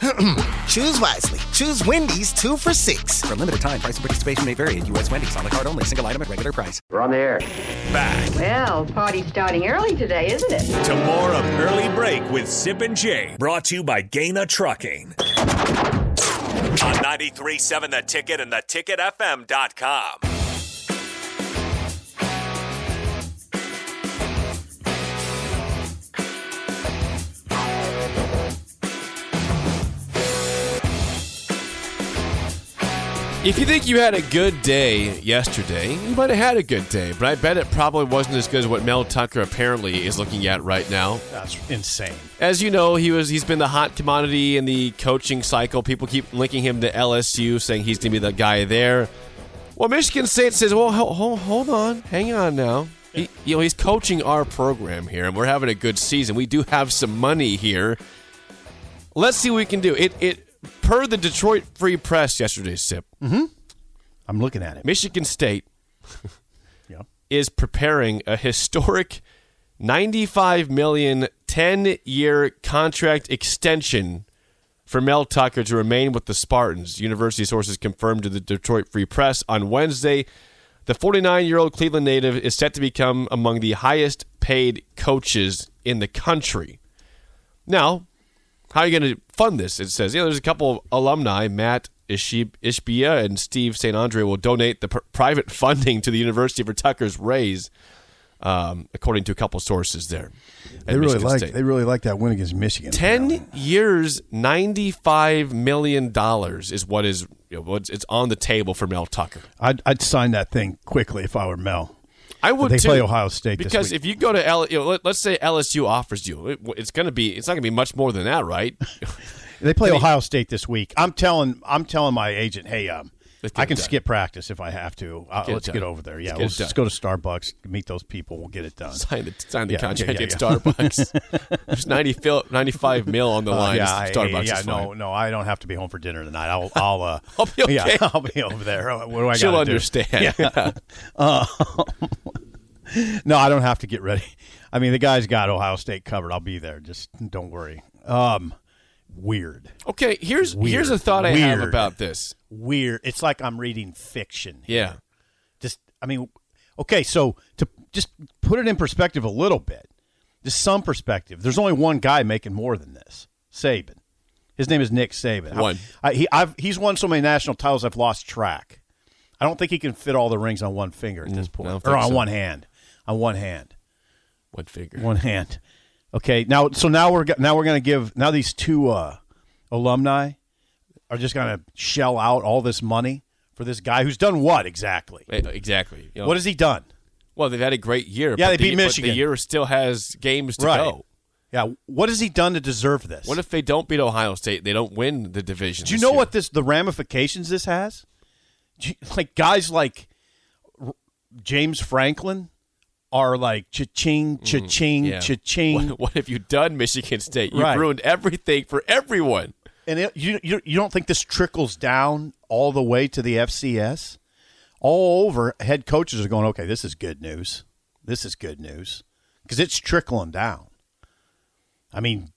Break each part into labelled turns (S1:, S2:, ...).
S1: Choose wisely. Choose Wendy's two for six.
S2: For a limited time, price and participation may vary at U.S. Wendy's on the card only. Single item at regular price.
S3: We're on the air.
S4: Back
S5: Well, party's starting early today, isn't it?
S4: to more of Early Break with Sip and Jay. Brought to you by Gana Trucking. On 93.7 The Ticket and theticketfm.com.
S6: If you think you had a good day yesterday, you might have had a good day, but I bet it probably wasn't as good as what Mel Tucker apparently is looking at right now.
S7: That's insane.
S6: As you know, he was he's been the hot commodity in the coaching cycle. People keep linking him to LSU, saying he's going to be the guy there. Well, Michigan State says, "Well, hold, hold on, hang on now. He, you know, he's coaching our program here, and we're having a good season. We do have some money here. Let's see what we can do." It it per the Detroit Free Press yesterday, Sip. Mm-hmm.
S7: I'm looking at it.
S6: Michigan State
S7: Yeah.
S6: is preparing a historic 95 million 10 year contract extension for Mel Tucker to remain with the Spartans. University sources confirmed to the Detroit Free Press on Wednesday. The 49 year old Cleveland native is set to become among the highest paid coaches in the country. Now, how are you going to fund this? It says, you know, there's a couple of alumni, Matt Ishbia and Steve St. Andre, will donate the pr- private funding to the university for Tucker's raise, um, according to a couple sources there.
S7: They really like they really like that win against Michigan.
S6: 10 years, $95 million is what is you know, it's on the table for Mel Tucker.
S7: I'd, I'd sign that thing quickly if I were Mel.
S6: I would
S7: they
S6: too,
S7: play Ohio State this
S6: because if you go to L, you know, let, us say LSU offers you, it, it's going to be it's not going to be much more than that, right?
S7: They play
S6: I mean-
S7: Ohio State this week. I'm telling I'm telling my agent, hey, um, I can skip practice if I have to. Uh,
S6: Get
S7: let's get over there. Yeah,
S6: Let's it
S7: just go to Starbucks, meet those people. We'll get it done.
S6: sign the sign the
S7: Yeah,
S6: contract
S7: yeah,
S6: at
S7: yeah.
S6: Starbucks. There's 90 fil, 95 mil on the
S7: Uh,
S6: line.
S7: yeah,
S6: Starbucks
S7: yeah, no, no, I don't have to be home for dinner tonight. I'll, I'll, uh,
S6: I'll be okay.
S7: Yeah, I'll be over there. What do I?
S6: She'll understand.
S7: Yeah. Uh, no, I don't have to get ready. I mean, the guy's got Ohio State covered. I'll be there. Just don't worry. Um, weird,
S6: Okay, here's
S7: Weird.
S6: here's a thought I have about this.
S7: weird. It's like I'm reading fiction.
S6: Yeah.
S7: Just, I mean, okay. So to just put it in perspective a little bit, just some perspective. There's only one guy making more than this. Saban. His name is Nick Saban.
S6: One.
S7: I, he, I've, he's won so many national titles, I've lost track. I don't think he can fit all the rings on one finger at this
S6: Mm,
S7: point, or on
S6: so.
S7: one hand. On one hand.
S6: One figure.
S7: One hand. Okay. Now, so now we're now we're going to give now these two uh, alumni are just going to shell out all this money for this guy who's done what exactly?
S6: Eh, Exactly. You know,
S7: What has he done?
S6: well, they've had a great year.
S7: Yeah,
S6: but
S7: they
S6: the,
S7: beat Michigan.
S6: the year still has games to
S7: Right.
S6: go.
S7: Yeah. What has he done to deserve this?
S6: What if they don't beat Ohio State? They don't win the division.
S7: Do you know
S6: year?
S7: what this the ramifications this has? You- like guys like James Franklin are like cha-ching, cha-ching,
S6: Mm, Yeah.
S7: cha-ching.
S6: What, what have you done, Michigan State? You've
S7: Right.
S6: ruined everything for everyone.
S7: And it, you, you you don't think this trickles down all the way to the FCS? All over, head coaches are going, okay, this is good news. This is good news because it's trickling down. I mean,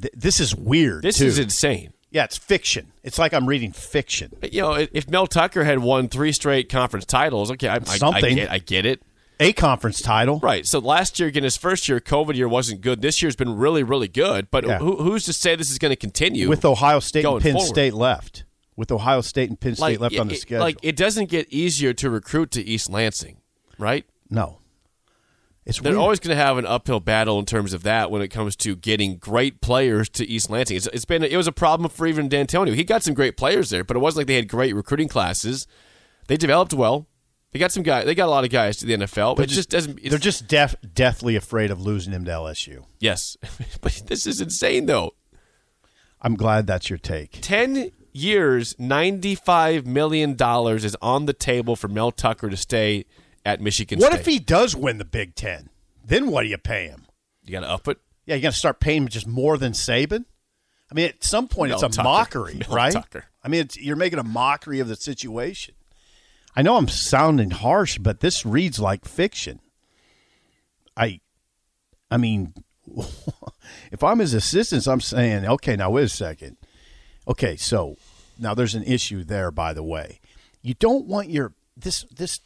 S7: th- this is weird.
S6: This
S7: too.
S6: is insane.
S7: yeah, it's fiction. It's like I'm reading fiction.
S6: But, you know, if Mel Tucker had won three straight conference titles, okay, I, I, I,
S7: Something.
S6: get, I get it.
S7: A conference title,
S6: Right. So last year, again, his first year, COVID year wasn't good. This year's been really, really good. But
S7: Yeah.
S6: who, who's to say this is going to continue
S7: with Ohio State and Penn
S6: forward.
S7: State left. With Ohio State and Penn State left
S6: it-
S7: on the schedule.
S6: Like it doesn't get easier to recruit to East Lansing, right?
S7: no, it's
S6: They're
S7: weird.
S6: always going to have an uphill battle in terms of that when it comes to getting great players to East Lansing. It's, it's been it was a problem for even Dantonio. He got some great players there, but it wasn't like they had great recruiting classes. They developed well. They got some guys. They got a lot of guys to the NFL, but it just doesn't.
S7: They're just deathly afraid of losing him to LSU.
S6: yes, but this is insane though.
S7: I'm glad that's your take.
S6: 10 years, $95 million is on the table for Mel Tucker to stay at Michigan
S7: What
S6: State.
S7: if he does win the Big Ten? Then what do you pay him?
S6: You got to up it.
S7: Yeah, you got to start paying him just more than Saban. I mean, at some point, it's a
S6: Tucker.
S7: mockery,
S6: Mel
S7: right?
S6: Tucker.
S7: I mean, it's, you're making a mockery of the situation. I know I'm sounding harsh, but this reads like fiction. I, I mean, if I'm his assistant, I'm saying, okay, now wait a second. Okay, so now there's an issue there. By the way, you don't want your this this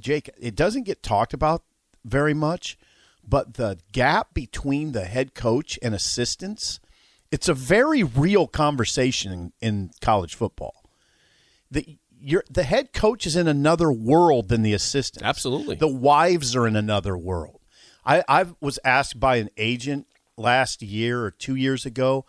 S7: Jake. It doesn't get talked about very much, but the gap between the head coach and assistants, it's a very real conversation in, in college football. The your the head coach is in another world than the assistant.
S6: Absolutely.
S7: The wives are in another world. I, I was asked by an agent last year or two years ago,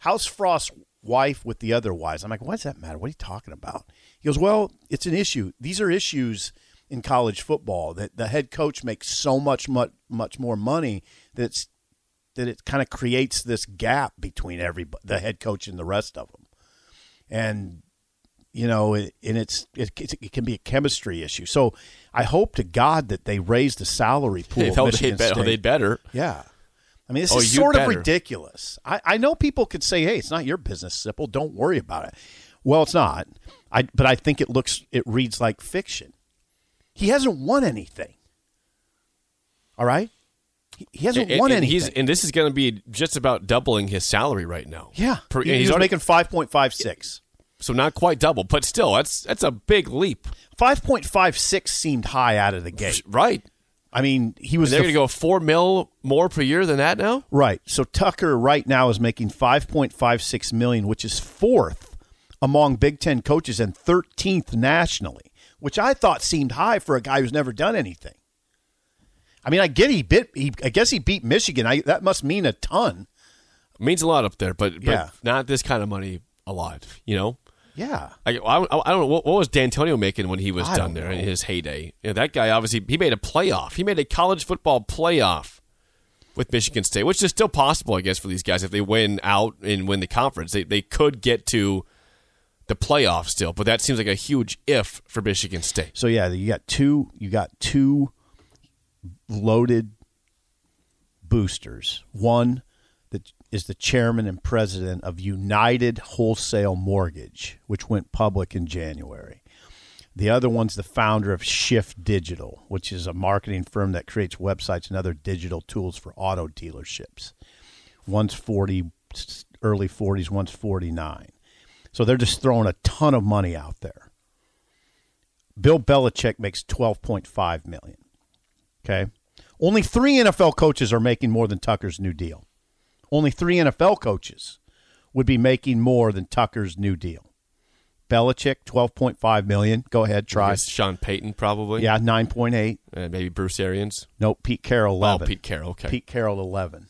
S7: how's Frost's wife with the other wives? I'm like, what does that matter? What are you talking about? He goes, well, it's an issue. These are issues in college football that the head coach makes so much, much, much more money that it's that it kind of creates this gap between every the head coach and the rest of them. And you know, and it's it, it can be a chemistry issue. So I hope to God that they raise the salary pool.
S6: They
S7: Michigan
S6: they'd, bet-
S7: State.
S6: they'd better.
S7: Yeah. I mean, this
S6: Oh,
S7: is sort of ridiculous. I, I know people could say, "Hey, it's not your business, Sipple. Don't worry about it." Well, it's not. I but I think it looks it reads like fiction. He hasn't won anything. All right, he, hasn't
S6: And-
S7: won
S6: and
S7: anything.
S6: He's, and this is going to be just about doubling his salary right now.
S7: yeah,
S6: Per- he's
S7: was
S6: already-
S7: making five point five six.
S6: So not quite double, but still, that's that's a big leap.
S7: Five point five six seemed high out of the gate.
S6: Right.
S7: I mean, he was
S6: And they're
S7: the
S6: going to go four mil more per year than that now.
S7: Right. So Tucker right now is making 5.56 million, which is fourth among Big 10 coaches and 13th nationally, which I thought seemed high for a guy who's never done anything. I mean, I get he bit he I guess he beat Michigan. I, that must mean a ton.
S6: means a lot up there, but, but
S7: Yeah.
S6: not this kind of money a lot. You know,
S7: Yeah.
S6: I, I, I don't know what, what was Dantonio making when he was
S7: I
S6: done there in his heyday. You know, that guy obviously he made a playoff. He made a college football playoff with Michigan State, which is still possible, I guess, for these guys if they win out and win the conference. They they could get to the playoff still, but that seems like a huge if for Michigan State.
S7: So yeah, you got two you got two loaded boosters. One is the chairman and president of United Wholesale Mortgage, which went public in January. The other one's the founder of Shift Digital, which is a marketing firm that creates websites and other digital tools for auto dealerships. One's 40 early 40s, one's 49. So they're just throwing a ton of money out there. Bill Belichick makes 12.5 million. Okay? Only 3 NFL coaches are making more than Tucker's new deal. Only 3 NFL coaches would be making more than Tucker's new deal. Belichick 12.5 million. Go ahead, try.
S6: Sean Payton probably.
S7: Yeah, 9.8.
S6: Uh, maybe Bruce Arians.
S7: Nope, Pete Carroll 11.
S6: Oh, Pete Carroll. Okay.
S7: Pete Carroll 11.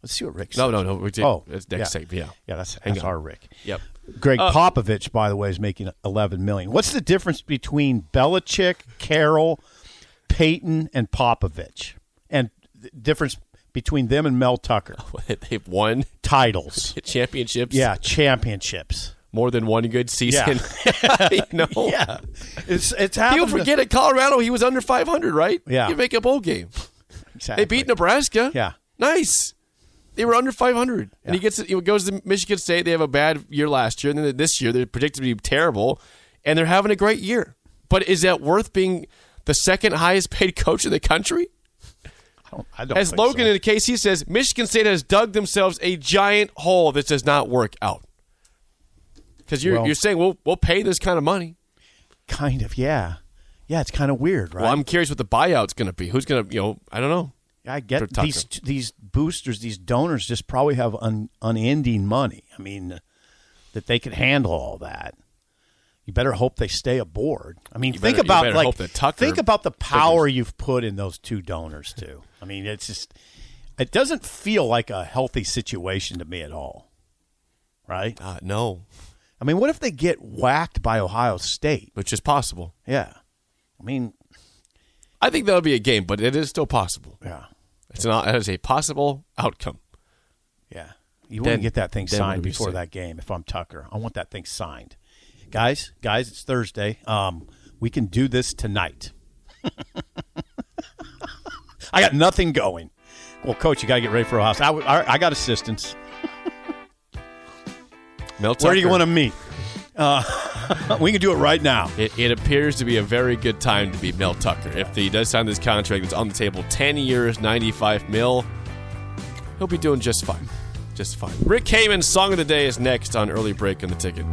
S7: Let's see what Rick says.
S6: no, no, no. We did,
S7: Oh, yeah.
S6: next tape. Yeah.
S7: Yeah, that's, that's our Rick.
S6: Yep.
S7: Greg
S6: Uh,
S7: Popovich, by the way, is making 11 million. What's the difference between Belichick, Carroll, Payton, and Popovich? And the difference between them and Mel Tucker?
S6: They've won
S7: Titles.
S6: championships.
S7: Yeah, championships.
S6: More than one good season.
S7: Yeah.
S6: no.
S7: Yeah, it's it's happened.
S6: People forget at Colorado he was under 500, right?
S7: Yeah.
S6: You make a bowl game.
S7: Exactly.
S6: They beat Nebraska.
S7: Yeah.
S6: Nice. They were under 500. And he gets he goes to Michigan State. They have a bad year last year. And then this year, they're predicted to be terrible. And they're having a great year. But is that worth being the second highest paid coach in the country?
S7: I don't, I don't
S6: As Logan
S7: so.
S6: in the case, he says Michigan State has dug themselves a giant hole that does not work out. Because you're,
S7: Well-
S6: you're saying we'll, we'll pay this kind of money.
S7: kind of yeah, yeah. It's kind of weird, right?
S6: Well, I'm curious what the buyout's going to be. Who's going to, you know, I don't know.
S7: I get these these boosters, these donors, just probably have un, unending money. I mean, that they could handle all that. You better hope they stay aboard. I mean,
S6: You
S7: think
S6: better-
S7: about like
S6: Tucker
S7: think about the power you've put in those two donors too. I mean, it's just it doesn't feel like a healthy situation to me at all. Right?
S6: Uh, no,
S7: I mean, what if they get whacked by Ohio State?
S6: which is possible.
S7: Yeah. I mean,
S6: I think that'll be a game, but it is still possible.
S7: yeah.
S6: It's not. It is a possible outcome.
S7: Yeah. You want to get that thing signed before that game if I'm Tucker. I want that thing signed. Guys, guys, it's Thursday. Um, we can do this tonight. I got nothing going. Well, coach, you got to get ready for a house. I, I, I got assistance.
S6: Mel
S7: Where do you want to meet? Uh, we can do it right now.
S6: It, it appears to be a very good time to be Mel Tucker. If he does sign this contract that's on the table, 10 years, 95 mil, he'll be doing just fine. Just fine. Rick Heyman's Song of the Day is next on Early Break on the Ticket.